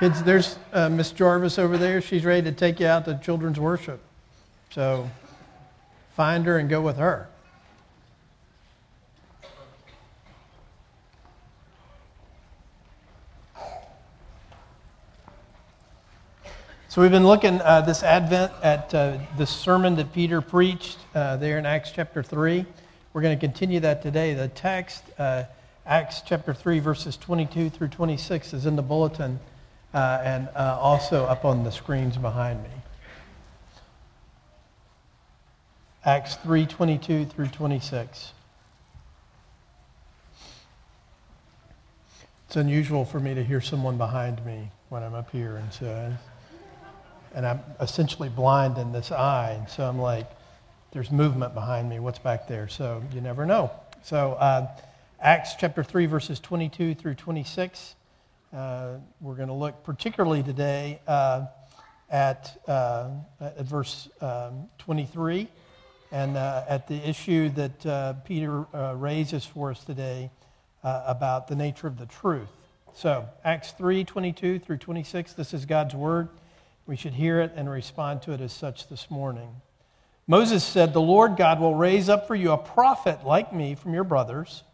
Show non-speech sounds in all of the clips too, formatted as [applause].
Kids, there's uh, Miss Jarvis over there. She's ready to take you out to children's worship. So find her and go with her. So we've been looking uh, this Advent at uh, the sermon that Peter preached uh, there in Acts chapter 3. We're going to continue that today. The text, uh, Acts chapter 3, verses 22 through 26, is in the bulletin uh, and uh, also up on the screens behind me. Acts 3, 22 through 26. It's unusual for me to hear someone behind me when I'm up here, and so and I'm essentially blind in this eye. And so I'm like, there's movement behind me. What's back there? So you never know. So uh, Acts chapter 3, verses 22 through 26. Uh, we're going to look particularly today uh, at, uh, at verse um, 23 and uh, at the issue that uh, Peter raises for us today about the nature of the truth. So Acts 3, 22 through 26. This is God's word. We should hear it and respond to it as such this morning. Moses said, The Lord God will raise up for you a prophet like me from your brothers.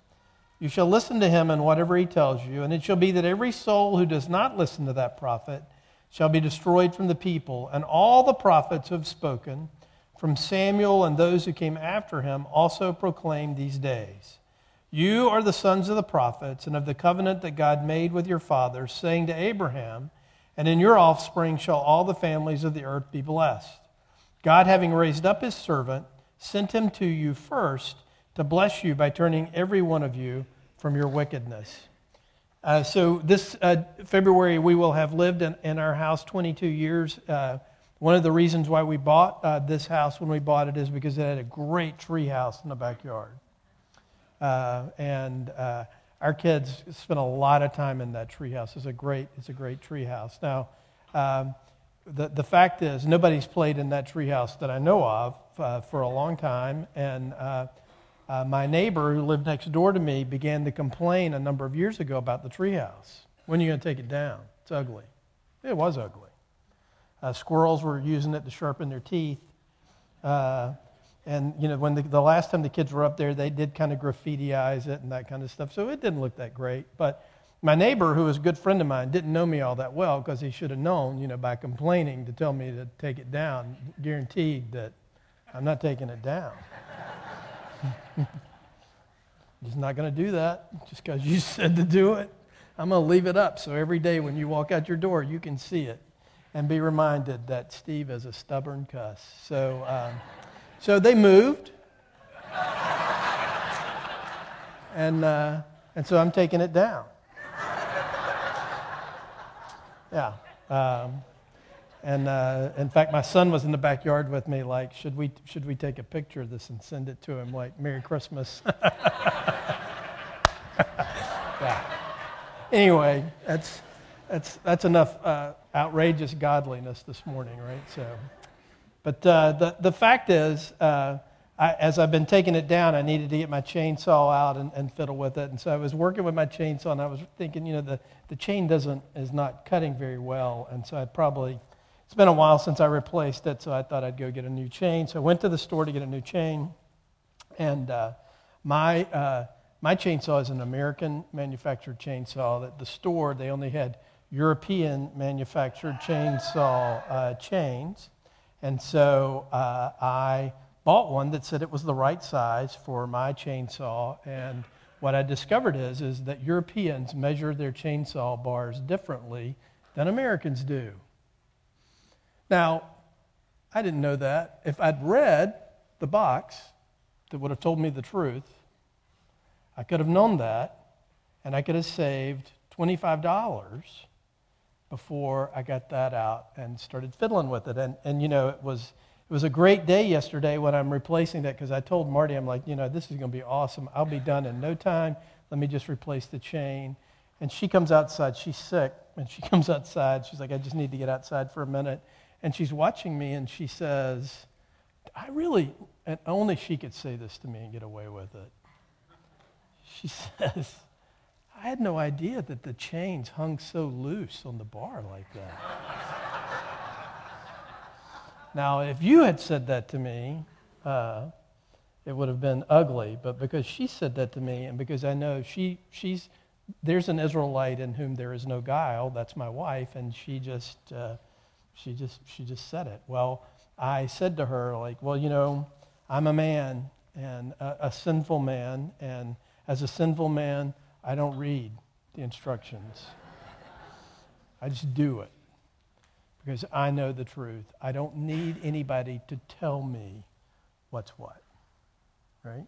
You shall listen to him in whatever he tells you, and it shall be that every soul who does not listen to that prophet shall be destroyed from the people. And all the prophets who have spoken, from Samuel and those who came after him, also proclaim these days. You are the sons of the prophets and of the covenant that God made with your fathers, saying to Abraham, and in your offspring shall all the families of the earth be blessed. God, having raised up his servant, sent him to you first to bless you by turning every one of you from your wickedness. Uh, so, this uh, February, we will have lived in, in our house 22 years. Uh, one of the reasons why we bought uh, this house when we bought it is because it had a great tree house in the backyard. Uh, and uh, our kids spent a lot of time in that tree house. It's a great, it's a great treehouse. Now, um, the, the fact is, nobody's played in that tree house that I know of for a long time. And uh, my neighbor who lived next door to me began to complain a number of years ago about the treehouse. When are you going to take it down? It's ugly. It was ugly. Uh, squirrels were using it to sharpen their teeth. Uh, and, you know, when the, the last time the kids were up there, they did kind of graffitiize it and that kind of stuff. So it didn't look that great. But my neighbor, who was a good friend of mine, didn't know me all that well because he should have known, you know, by complaining to tell me to take it down, guaranteed that I'm not taking it down. [laughs] He's not going to do that just because you [laughs] said to do it. I'm going to leave it up so every day when you walk out your door, you can see it and be reminded that Steve is a stubborn cuss. So. Um, so they moved. [laughs] and, uh, and so I'm taking it down. Yeah. Um, and uh, in fact, my son was in the backyard with me, like, should we, should we take a picture of this and send it to him, like, Merry Christmas? [laughs] yeah. Anyway, that's, that's, that's enough uh, outrageous godliness this morning, right? So. But uh, the, the fact is, uh, I, as I've been taking it down, I needed to get my chainsaw out and, and, fiddle with it. And so I was working with my chainsaw, and I was thinking, you know, the, the chain doesn't is not cutting very well. And so I probably it's been a while since I replaced it, so I thought I'd go get a new chain. So I went to the store to get a new chain, and uh, my uh, my chainsaw is an American manufactured chainsaw. That the store they only had European manufactured chainsaw uh, chains. And so uh, I bought one that said it was the right size for my chainsaw. And what I discovered is, is that Europeans measure their chainsaw bars differently than Americans do. Now, I didn't know that. If I'd read the box that would have told me the truth, I could have known that, and I could have saved $25 before I got that out and started fiddling with it. And, and you know, it was, it was a great day yesterday when I'm replacing that because I told Marty, I'm like, you know, this is going to be awesome. I'll be done in no time. Let me just replace the chain. And she comes outside. She's sick. And she [laughs] comes outside. She's like, I just need to get outside for a minute. And she's watching me and she says, I really, and only she could say this to me and get away with it. She [laughs] says, I had no idea that the chains hung so loose on the bar like that. now, if you had said that to me, uh, it would have been ugly. But because she said that to me, and because I know she, she's, there's an Israelite in whom there is no guile. That's my wife, and she just, uh, she just, she just said it. Well, I said to her, like, well, you know, I'm a man and a, a sinful man, and as a sinful man, I don't read the instructions. I just do it because I know the truth. I don't need anybody to tell me what's what. Right?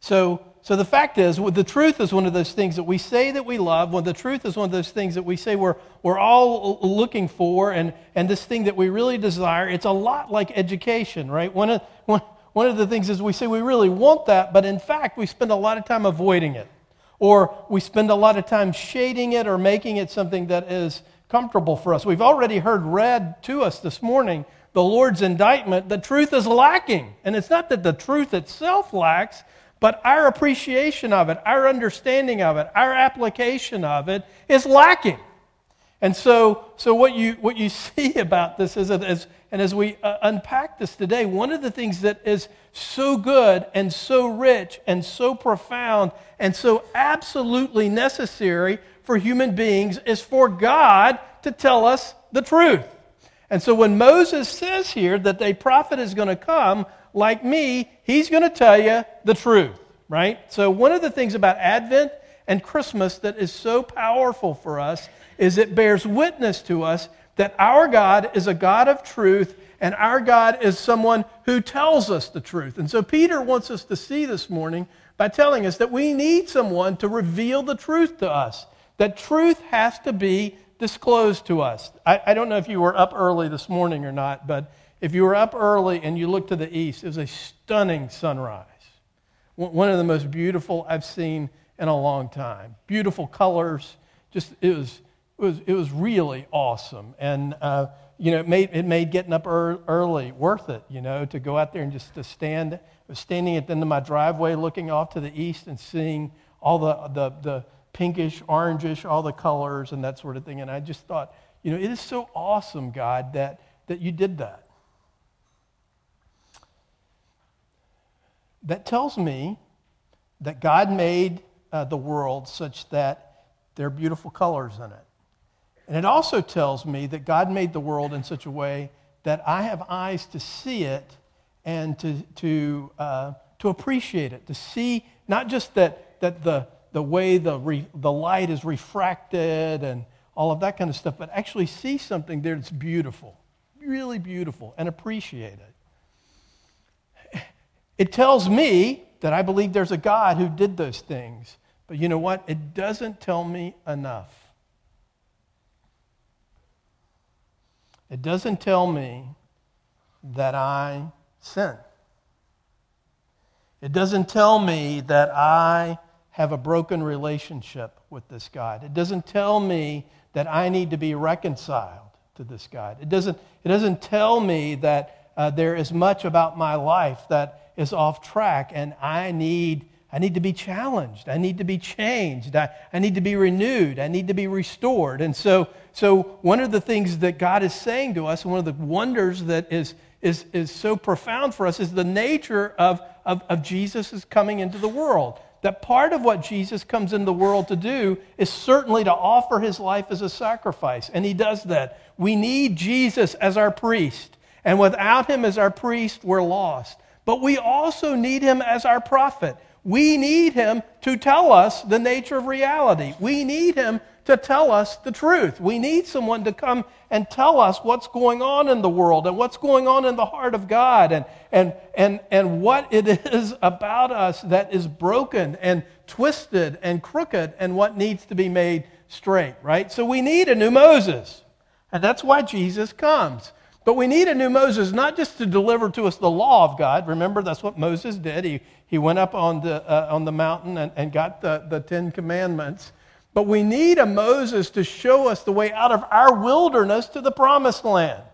So, so the fact is, the truth is one of those things that we say that we love. When the truth is one of those things that we say we're, we're all looking for, and, and this thing that we really desire. It's a lot like education, right? One of, one, one of the things is we say we really want that, but in fact, we spend a lot of time avoiding it. Or we spend a lot of time shading it or making it something that is comfortable for us. We've already heard read to us this morning the Lord's indictment. The truth is lacking. And it's not that the truth itself lacks, but our appreciation of it, our understanding of it, our application of it is lacking. And so, so what, you, what you [laughs] see about this is that as, and as we uh, unpack this today, one of the things that is so good and so rich and so profound and so absolutely necessary for human beings is for God to tell us the truth. And so when Moses says here that a prophet is going to come, like me, he's going to tell you the truth, right? So, one of the things about Advent and Christmas that is so powerful for us is it bears witness to us that our God is a God of truth and our God is someone who tells us the truth. And so, Peter wants us to see this morning by telling us that we need someone to reveal the truth to us, that truth has to be disclosed to us. I, I don't know if you were up early this morning or not, but if you were up early and you looked to the east, it was a stunning sunrise. One of the most beautiful I've seen in a long time. Beautiful colors. Just, it was, it was, it was really awesome. And, uh, you know, it made, it made getting up early worth it, you know, to go out there and just to stand. I was standing at the end of my driveway looking off to the east and seeing all the, the, the pinkish, orangish, all the colors and that sort of thing. And I just thought, you know, it is so awesome, God, that, that you did that. That tells me that God made uh, the world such that there are beautiful colors in it. And it also tells me that God made the world in such a way that I have eyes to see it and to, to, uh, to appreciate it, to see not just that, that the, the way the, re, the light is refracted and all of that kind of stuff, but actually see something there that's beautiful, really beautiful, and appreciate it. It tells me that I believe there's a God who did those things. But you know what? It doesn't tell me enough. It doesn't tell me that I sin. It doesn't tell me that I have a broken relationship with this God. It doesn't tell me that I need to be reconciled to this God. It doesn't, it doesn't tell me that uh, there is much about my life that is off track and I need, I need to be challenged. I need to be changed. I, I need to be renewed. I need to be restored. And so, so one of the things that God is saying to us, one of the wonders that is, is, is so profound for us is the nature of, of, of Jesus' coming into the world. That part of what Jesus comes into the world to do is certainly to offer his life as a sacrifice. And he does that. We need Jesus as our priest. And without him as our priest, we're lost. But we also need him as our prophet. We need him to tell us the nature of reality. We need him to tell us the truth. We need someone to come and tell us what's going on in the world and what's going on in the heart of God and, and, and, and what it [laughs] is about us that is broken and twisted and crooked and what needs to be made straight, right? So we need a new Moses. And that's why Jesus comes. But we need a new Moses, not just to deliver to us the law of God. Remember, that's what Moses did. He, he went up on the, uh, on the mountain and, and got the, the Ten Commandments. But we need a Moses to show us the way out of our wilderness to the promised land.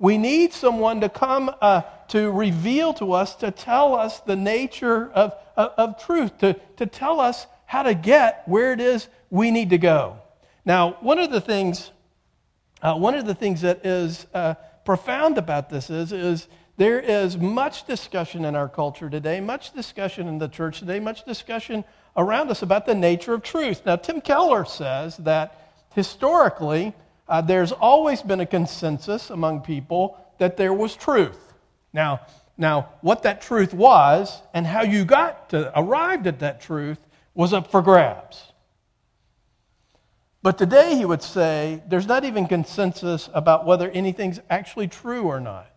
We need someone to come uh, to reveal to us, to tell us the nature of, of, of truth, to, to tell us how to get where it is we need to go. Now, one of the things, uh, one of the things that is uh, profound about this is, is there is much discussion in our culture today, much discussion in the church today, much discussion around us about the nature of truth. Now, Tim Keller says that historically, uh, there's always been a consensus among people that there was truth. Now, now, what that truth was and how you got to arrived at that truth was up for grabs. But today he would say there's not even consensus about whether anything's actually true or not.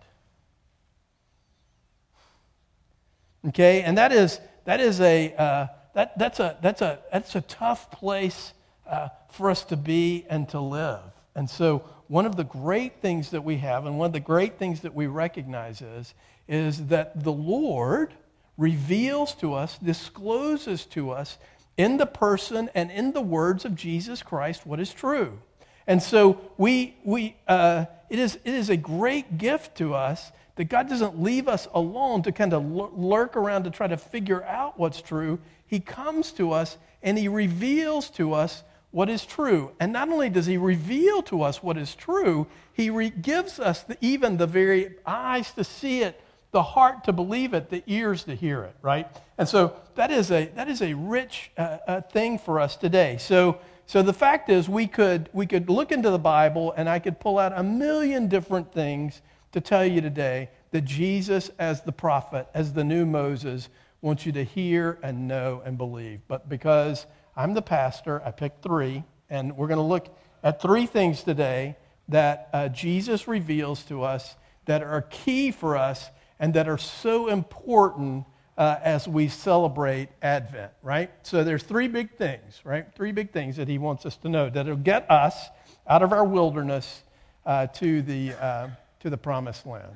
Okay, and that is that is a uh, that, that's a that's a that's a tough place uh, for us to be and to live. And so one of the great things that we have, and one of the great things that we recognize is, is that the Lord reveals to us, discloses to us in the person and in the words of Jesus Christ what is true. And so we, we, uh, it, is, it is a great gift to us that God doesn't leave us alone to kind of lurk around to try to figure out what's true. He comes to us and He reveals to us what is true. And not only does he reveal to us what is true, he re- gives us the, even the very eyes to see it, the heart to believe it, the ears to hear it, right? And so that is a, that is a rich uh, uh, thing for us today. So, so the fact is, we could, we could look into the Bible and I could pull out a million different things to tell you today that Jesus, as the prophet, as the new Moses, wants you to hear and know and believe. But because I'm the pastor. I picked three, and we're going to look at three things today that uh, Jesus reveals to us that are key for us and that are so important uh, as we celebrate Advent, right? So there's three big things, right? Three big things that he wants us to know that'll get us out of our wilderness uh, to, the, uh, to the promised land.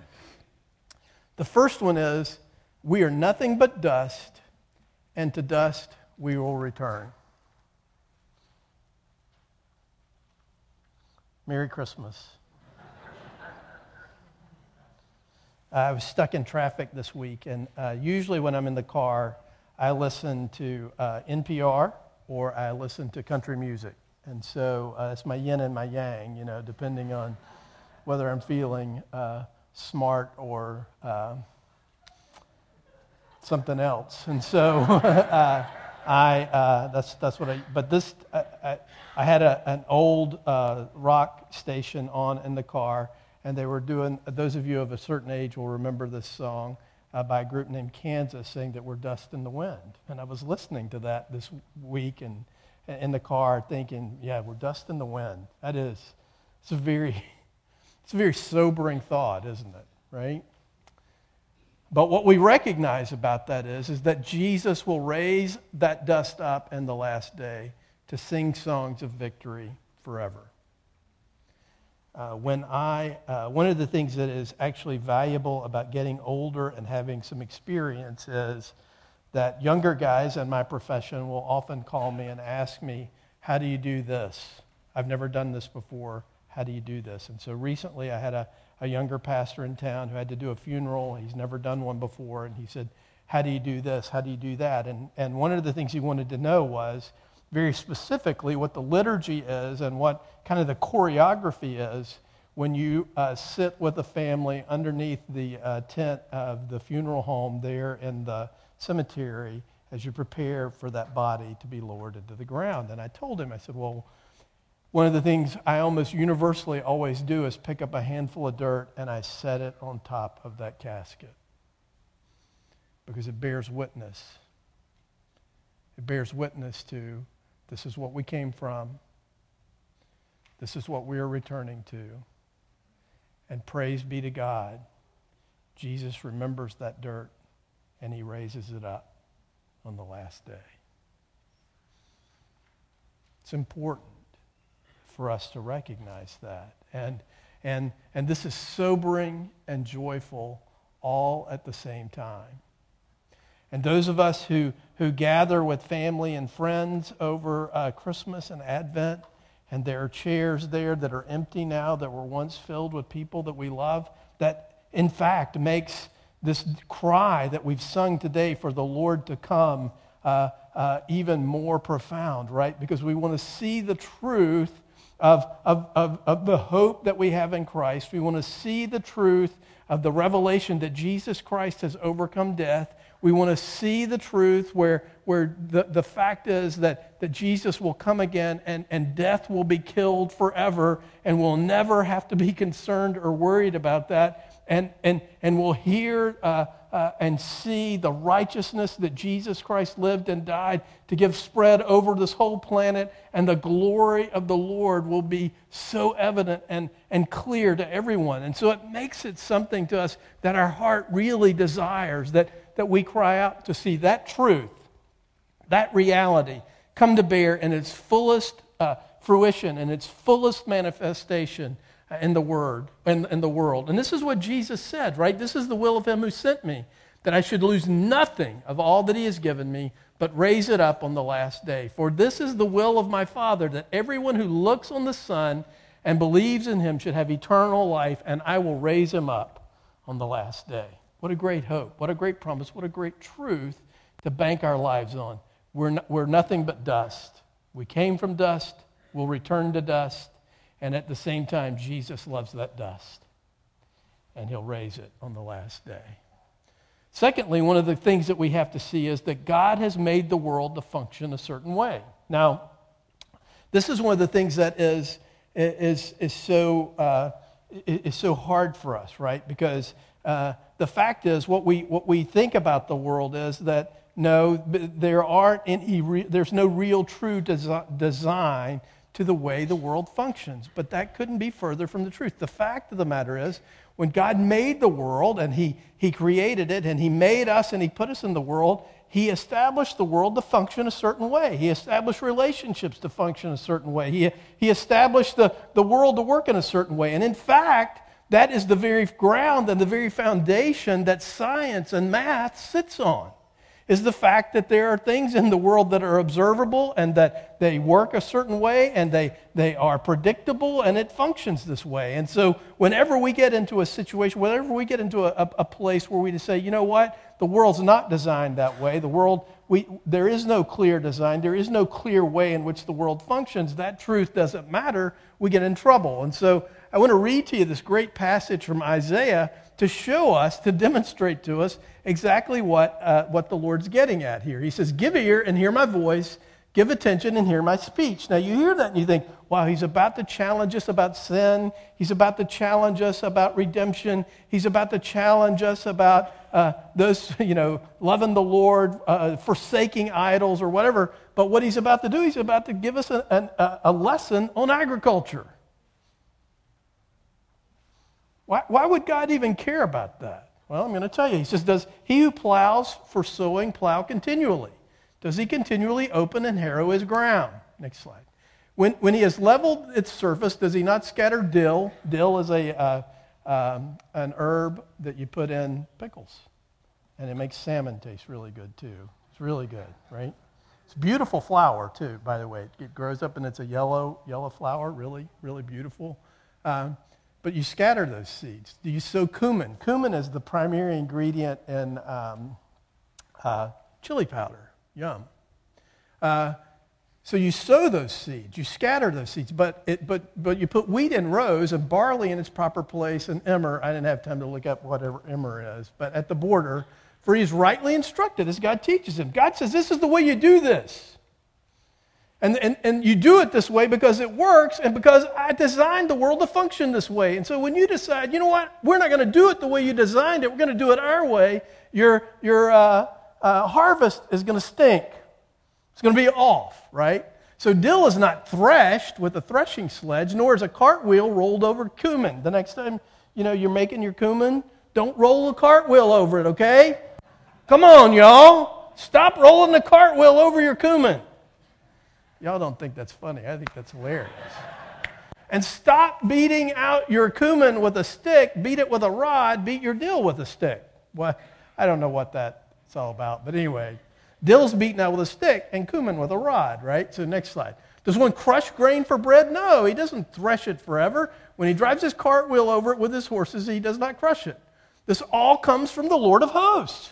The first one is we are nothing but dust, and to dust we will return. Merry Christmas. I was stuck in traffic this week, and uh, usually when I'm in the car, I listen to uh, NPR or I listen to country music. And so uh, it's my yin and my yang, you know, depending on whether I'm feeling uh, smart or uh, something else. And so [laughs] uh, I, uh, that's, that's what I, but this, I, I, I had a, an old uh, rock station on in the car, and they were doing, those of you of a certain age will remember this song uh, by a group named Kansas saying that we're dust in the wind. And I was listening to that this week and in the car thinking, yeah, we're dust in the wind. That is, it's a very, [laughs] it's a very sobering thought, isn't it? Right? But what we recognize about that is, is that Jesus will raise that dust up in the last day to sing songs of victory forever. Uh, when I, uh, one of the things that is actually valuable about getting older and having some experience is that younger guys in my profession will often call me and ask me, How do you do this? I've never done this before. How do you do this? And so recently I had a a younger pastor in town who had to do a funeral. He's never done one before. And he said, How do you do this? How do you do that? And, and one of the things he wanted to know was very specifically what the liturgy is and what kind of the choreography is when you uh, sit with a family underneath the uh, tent of the funeral home there in the cemetery as you prepare for that body to be lowered into the ground. And I told him, I said, Well, one of the things I almost universally always do is pick up a handful of dirt and I set it on top of that casket because it bears witness. It bears witness to this is what we came from, this is what we are returning to. And praise be to God, Jesus remembers that dirt and he raises it up on the last day. It's important for us to recognize that. And, and, and this is sobering and joyful all at the same time. And those of us who, who gather with family and friends over uh, Christmas and Advent, and there are chairs there that are empty now that were once filled with people that we love, that in fact makes this cry that we've sung today for the Lord to come uh, uh, even more profound, right? Because we want to see the truth of, of, of, of the hope that we have in Christ. We want to see the truth of the revelation that Jesus Christ has overcome death. We want to see the truth where, where the, the fact is that, that Jesus will come again and, and death will be killed forever and we'll never have to be concerned or worried about that. And, and, and we'll hear uh, uh, and see the righteousness that Jesus Christ lived and died to give spread over this whole planet, and the glory of the Lord will be so evident and, and clear to everyone. And so it makes it something to us that our heart really desires, that, that we cry out to see that truth, that reality come to bear in its fullest uh, fruition, in its fullest manifestation in the word in, in the world. And this is what Jesus said, right? This is the will of him who sent me, that I should lose nothing of all that he has given me, but raise it up on the last day. For this is the will of my Father, that everyone who looks on the Son and believes in him should have eternal life, and I will raise him up on the last day. What a great hope. What a great promise. What a great truth to bank our lives on. We're, no, we're nothing but dust. We came from dust, we'll return to dust. And at the same time, Jesus loves that dust, and he'll raise it on the last day. Secondly, one of the things that we have to see is that God has made the world to function a certain way. Now, this is one of the things that is, is, is, so, uh, is so hard for us, right? Because uh, the fact is, what we, what we think about the world is that no, there aren't any, there's no real true desi- design to the way the world functions. But that couldn't be further from the truth. The fact of the matter is, when God made the world and he, he created it and He made us and He put us in the world, He established the world to function a certain way. He established relationships to function a certain way. He, he established the, the world to work in a certain way. And in fact, that is the very ground and the very foundation that science and math sits on is the fact that there are things in the world that are observable and that they work a certain way and they, they are predictable and it functions this way. And so, whenever we get into a situation, whenever we get into a, a, place where we just say, you know what, the world's not designed that way, the world, we, there is no clear design, there is no clear way in which the world functions, that truth doesn't matter, we get in trouble. And so, I want to read to you this great passage from Isaiah to show us, to demonstrate to us exactly what, uh, what the Lord's getting at here. He says, Give ear and hear my voice, give attention and hear my speech. Now, you hear that and you think, wow, he's about to challenge us about sin. He's about to challenge us about redemption. He's about to challenge us about uh, those, [laughs] you know, loving the Lord, uh, forsaking idols or whatever. But what he's about to do, he's about to give us a, a, a lesson on agriculture. Why, why would God even care about that? Well, I'm going to tell you. He says, Does he who plows for sowing plow continually? Does he continually open and harrow his ground? Next slide. When, when he has leveled its surface, does he not scatter dill? Dill is a, uh, um, an herb that you put in pickles, and it makes salmon taste really good too. It's really good, right? It's a beautiful flower too, by the way. It grows up and it's a yellow, yellow flower, really, really beautiful. Um, but you scatter those seeds. Do you sow cumin? Cumin is the primary ingredient in um, uh, chili powder. Yum. Uh, so you sow those seeds, you scatter those seeds, but, it, but, but you put wheat in rows and barley in its proper place and emmer. I didn't have time to look up whatever emmer is, but at the border, for he's rightly instructed as God teaches him. God says, This is the way you do this. And, and, and you do it this way because it works and because I designed the world to function this way. And so when you decide, you know what, we're not going to do it the way you designed it, we're going to do it our way, your, your uh, uh, harvest is going to stink. It's going to be off, right? So dill is not threshed with a threshing sledge, nor is a cartwheel rolled over cumin. The next time you know you're making your cumin, don't roll a cartwheel over it, okay? Come on, y'all. Stop rolling the cartwheel over your cumin. Y'all don't think that's funny. I think that's hilarious. And stop beating out your cumin with a stick. Beat it with a rod. Beat your dill with a stick. Well, I don't know what that's all about. But anyway, dill's beaten out with a stick and cumin with a rod, right? So next slide. Does one crush grain for bread? No, he doesn't thresh it forever. When he drives his cartwheel over it with his horses, he does not crush it. This all comes from the Lord of hosts.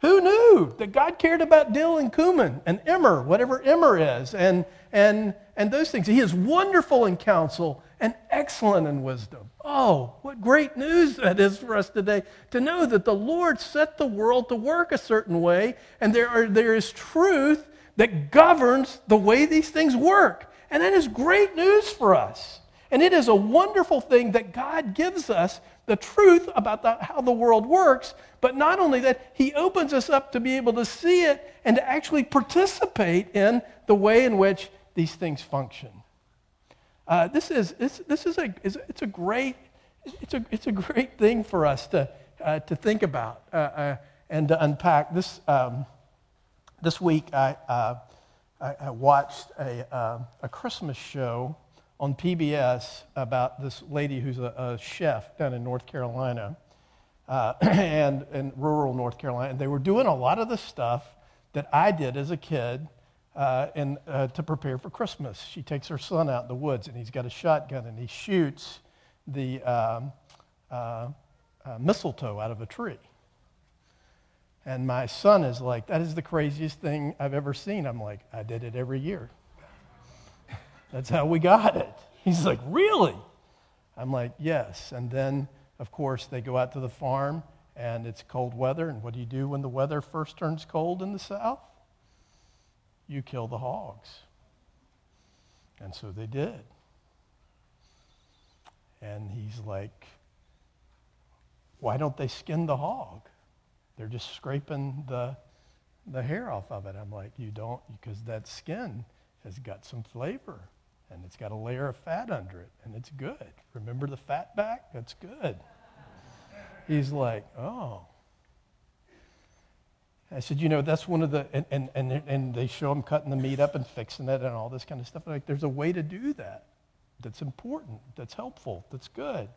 Who knew that God cared about dill and cumin and emmer, whatever emmer is, and, and, and those things. He is wonderful in counsel and excellent in wisdom. Oh, what great news that is for us today to know that the Lord set the world to work a certain way, and there, are, there is truth that governs the way these things work. And that is great news for us. And it is a wonderful thing that God gives us the truth about the, how the world works. But not only that, He opens us up to be able to see it and to actually participate in the way in which these things function. Uh, this is, this, this is a, it's a great, it's a, it's a great thing for us to, uh, to think about uh, uh and to unpack. This, um, this week, I, uh, I, I, watched a, uh, a Christmas show on PBS about this lady who's a, a chef down in North Carolina uh, [clears throat] and in rural North Carolina. And they were doing a lot of the stuff that I did as a kid uh, in, uh, to prepare for Christmas. She takes her son out in the woods and he's got a shotgun and he shoots the um, uh, uh, mistletoe out of a tree. And my son is like, that is the craziest thing I've ever seen. I'm like, I did it every year. That's how we got it. He's like, Really? I'm like, Yes. And then, of course, they go out to the farm and it's cold weather. And what do you do when the weather first turns cold in the south? You kill the hogs. And so they did. And he's like, Why don't they skin the hog? They're just scraping the, the hair off of it. I'm like, You don't, because that skin has got some flavor and it's got a layer of fat under it, and it's good. Remember the fat back? That's good. He's like, oh. I said, you know, that's one of the, and, and, and, and they show him cutting the meat up and fixing it and all this kind of stuff. Like, there's a way to do that that's important, that's helpful, that's good.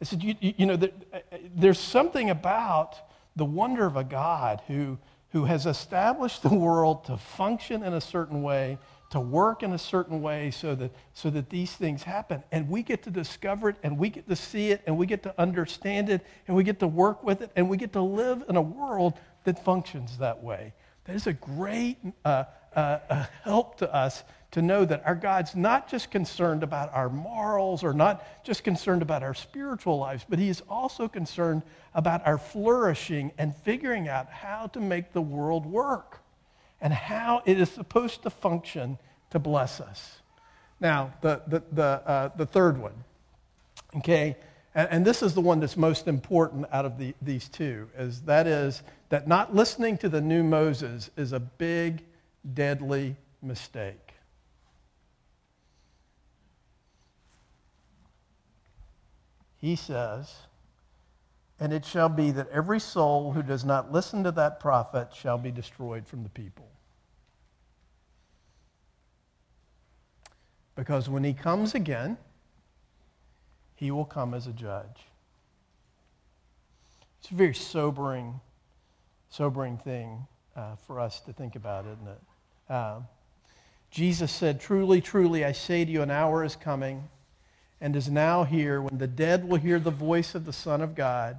I said, you, you, you know, there, uh, uh, there's something about the wonder of a God who, who has established the world to function in a certain way to work in a certain way so that, so that these things happen. And we get to discover it and we get to see it and we get to understand it and we get to work with it and we get to live in a world that functions that way. That is a great uh, uh, help to us to know that our God's not just concerned about our morals or not just concerned about our spiritual lives, but He is also concerned about our flourishing and figuring out how to make the world work and how it is supposed to function to bless us. Now, the, the, the, uh, the third one, okay, and, and, this is the one that's most important out of the, these two, is that is that not listening to the new Moses is a big, deadly mistake. He says, and it shall be that every soul who does not listen to that prophet shall be destroyed from the people. Because when he comes again, he will come as a judge. It's a very sobering, sobering thing uh, for us to think about, isn't it? Uh, Jesus said, Truly, truly, I say to you, an hour is coming and is now here when the dead will hear the voice of the Son of God,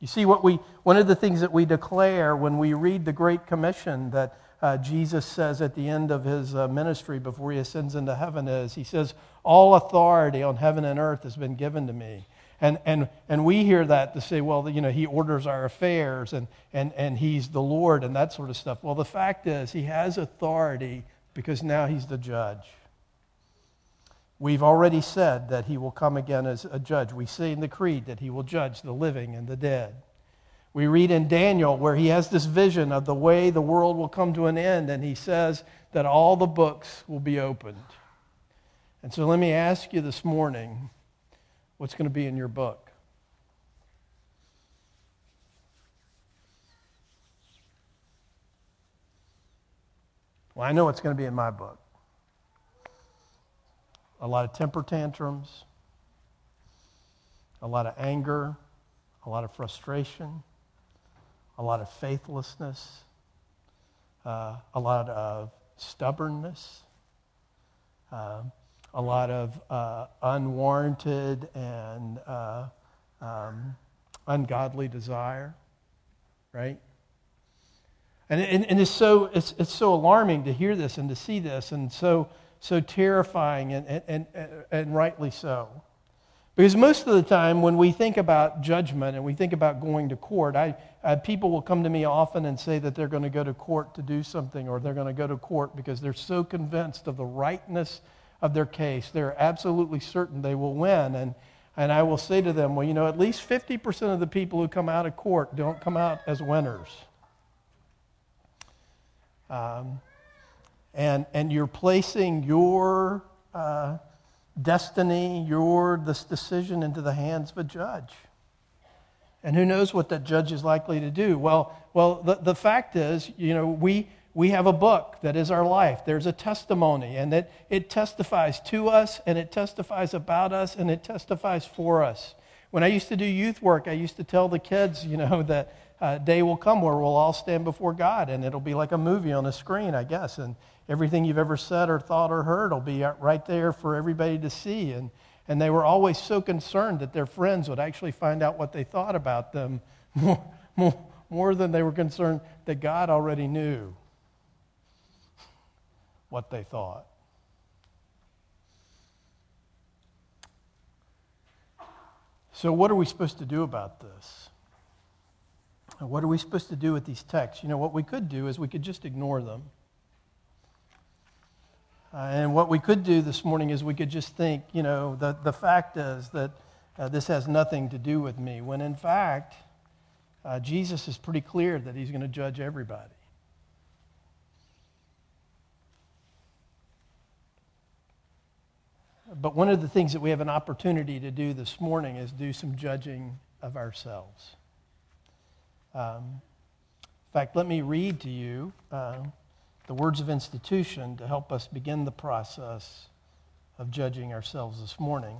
You see, what we, one of the things that we declare when we read the Great Commission that uh, Jesus says at the end of his uh, ministry before he ascends into heaven is he says, All authority on heaven and earth has been given to me. And, and, and we hear that to say, well, you know, he orders our affairs and, and, and he's the Lord and that sort of stuff. Well, the fact is, he has authority because now he's the judge. We've already said that he will come again as a judge. We see in the creed that he will judge the living and the dead. We read in Daniel where he has this vision of the way the world will come to an end, and he says that all the books will be opened. And so let me ask you this morning what's going to be in your book? Well, I know what's going to be in my book. A lot of temper tantrums, a lot of anger, a lot of frustration, a lot of faithlessness, uh, a lot of stubbornness, uh, a lot of uh, unwarranted and uh, um, ungodly desire, right? And, and, and it's, so, it's, it's so alarming to hear this and to see this, and so, so terrifying, and, and, and, and rightly so. Because most of the time, when we think about judgment and we think about going to court, I, uh, people will come to me often and say that they're going to go to court to do something, or they're going to go to court because they're so convinced of the rightness of their case. They're absolutely certain they will win. And, and I will say to them, well, you know, at least 50% of the people who come out of court don't come out as winners. Um, and, and you're placing your uh, destiny, your this decision into the hands of a judge. And who knows what that judge is likely to do? Well, well the, the fact is, you know, we, we have a book that is our life. There's a testimony, and that it testifies to us, and it testifies about us, and it testifies for us. When I used to do youth work, I used to tell the kids, you know, [laughs] that uh, day will come where we'll all stand before God, and it'll be like a movie on a screen, I guess. And everything you've ever said or thought or heard will be right there for everybody to see. And, and they were always so concerned that their friends would actually find out what they thought about them [laughs] more, more, more than they were concerned that God already knew what they thought. So, what are we supposed to do about this? What are we supposed to do with these texts? You know, what we could do is we could just ignore them. Uh, and what we could do this morning is we could just think, you know, the, the fact is that uh, this has nothing to do with me, when in fact, uh, Jesus is pretty clear that he's going to judge everybody. But one of the things that we have an opportunity to do this morning is do some judging of ourselves. Um, in fact, let me read to you uh, the words of institution to help us begin the process of judging ourselves this morning.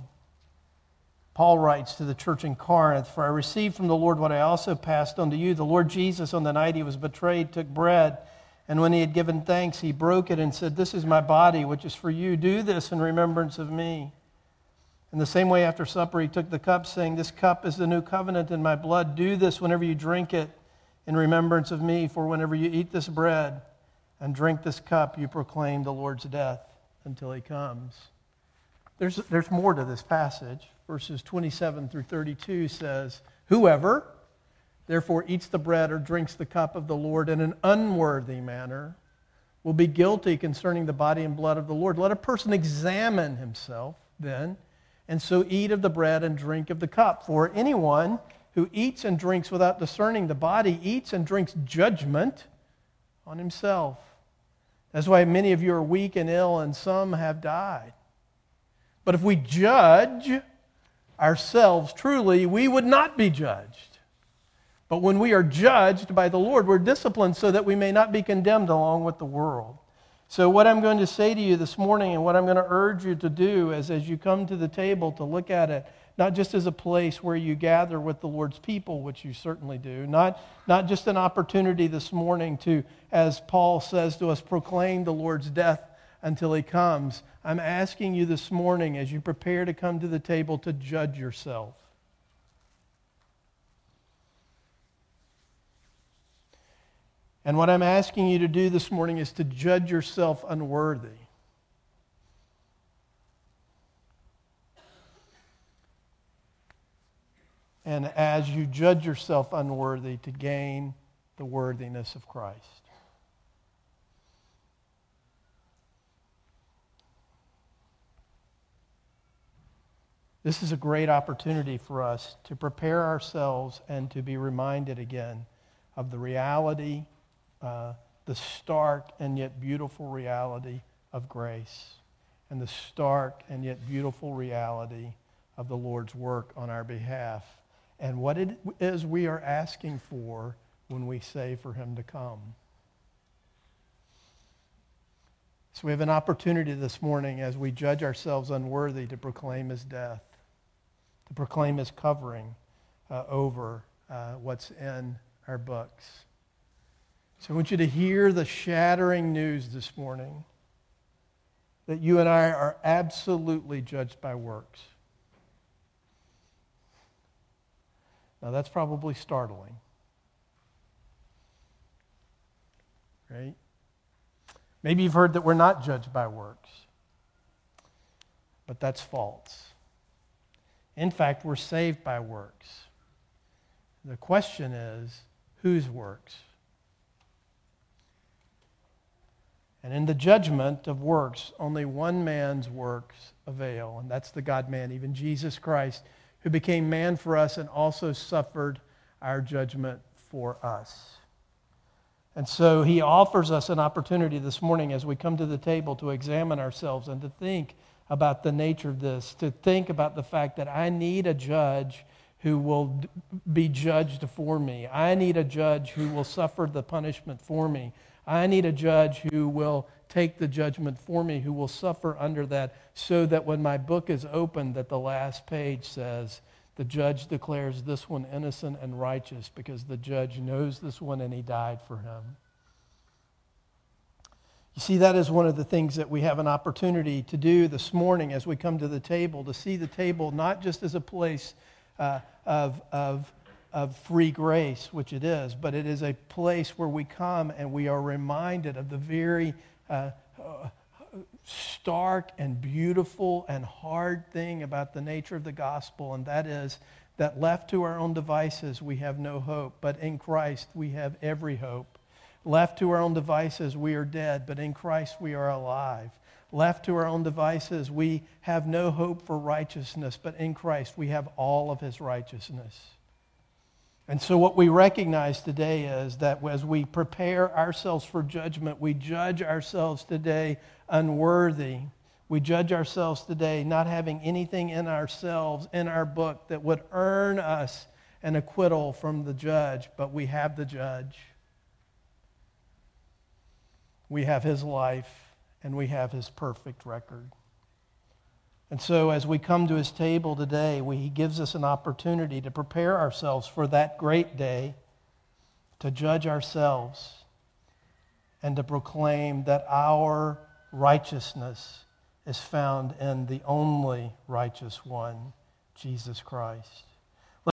Paul writes to the church in Corinth For I received from the Lord what I also passed on to you. The Lord Jesus, on the night he was betrayed, took bread. And when he had given thanks, he broke it and said, This is my body, which is for you. Do this in remembrance of me. In the same way, after supper, he took the cup, saying, This cup is the new covenant in my blood. Do this whenever you drink it in remembrance of me. For whenever you eat this bread and drink this cup, you proclaim the Lord's death until he comes. There's, there's more to this passage. Verses 27 through 32 says, Whoever, therefore eats the bread or drinks the cup of the Lord in an unworthy manner will be guilty concerning the body and blood of the Lord. Let a person examine himself then, and so eat of the bread and drink of the cup. For anyone who eats and drinks without discerning the body eats and drinks judgment on himself. That's why many of you are weak and ill, and some have died. But if we judge ourselves truly, we would not be judged. But when we are judged by the Lord, we're disciplined so that we may not be condemned along with the world. So, what I'm going to say to you this morning and what I'm going to urge you to do is as you come to the table to look at it, not just as a place where you gather with the Lord's people, which you certainly do, not, not just an opportunity this morning to, as Paul says to us, proclaim the Lord's death until he comes. I'm asking you this morning as you prepare to come to the table to judge yourself. And what I'm asking you to do this morning is to judge yourself unworthy. And as you judge yourself unworthy, to gain the worthiness of Christ. This is a great opportunity for us to prepare ourselves and to be reminded again of the reality uh, the stark and yet beautiful reality of grace and the stark and yet beautiful reality of the Lord's work on our behalf and what it is we are asking for when we say for him to come. So we have an opportunity this morning as we judge ourselves unworthy to proclaim his death, to proclaim his covering uh, over uh, what's in our books. So I want you to hear the shattering news this morning that you and I are absolutely judged by works. Now, that's probably startling. Right? Maybe you've heard that we're not judged by works, but that's false. In fact, we're saved by works. The question is whose works? And in the judgment of works, only one man's works avail, and that's the God man, even Jesus Christ, who became man for us and also suffered our judgment for us. And so he offers us an opportunity this morning as we come to the table to examine ourselves and to think about the nature of this, to think about the fact that I need a judge who will be judged for me. I need a judge who will suffer the punishment for me. I need a judge who will take the judgment for me, who will suffer under that, so that when my book is opened, that the last page says, the judge declares this one innocent and righteous because the judge knows this one and he died for him. You see, that is one of the things that we have an opportunity to do this morning as we come to the table, to see the table not just as a place uh, of, of of free grace, which it is, but it is a place where we come and we are reminded of the very uh, stark and beautiful and hard thing about the nature of the gospel, and that is that left to our own devices, we have no hope, but in Christ, we have every hope. Left to our own devices, we are dead, but in Christ, we are alive. Left to our own devices, we have no hope for righteousness, but in Christ, we have all of his righteousness. And so, what we recognize today is that as we prepare ourselves for judgment, we judge ourselves today unworthy. We judge ourselves today not having anything in ourselves, in our book, that would earn us an acquittal from the judge, but we have the judge. We have his life, and we have his perfect record. And so, as we come to his table today, we, he gives us an opportunity to prepare ourselves for that great day, to judge ourselves, and to proclaim that our righteousness is found in the only righteous one, Jesus Christ.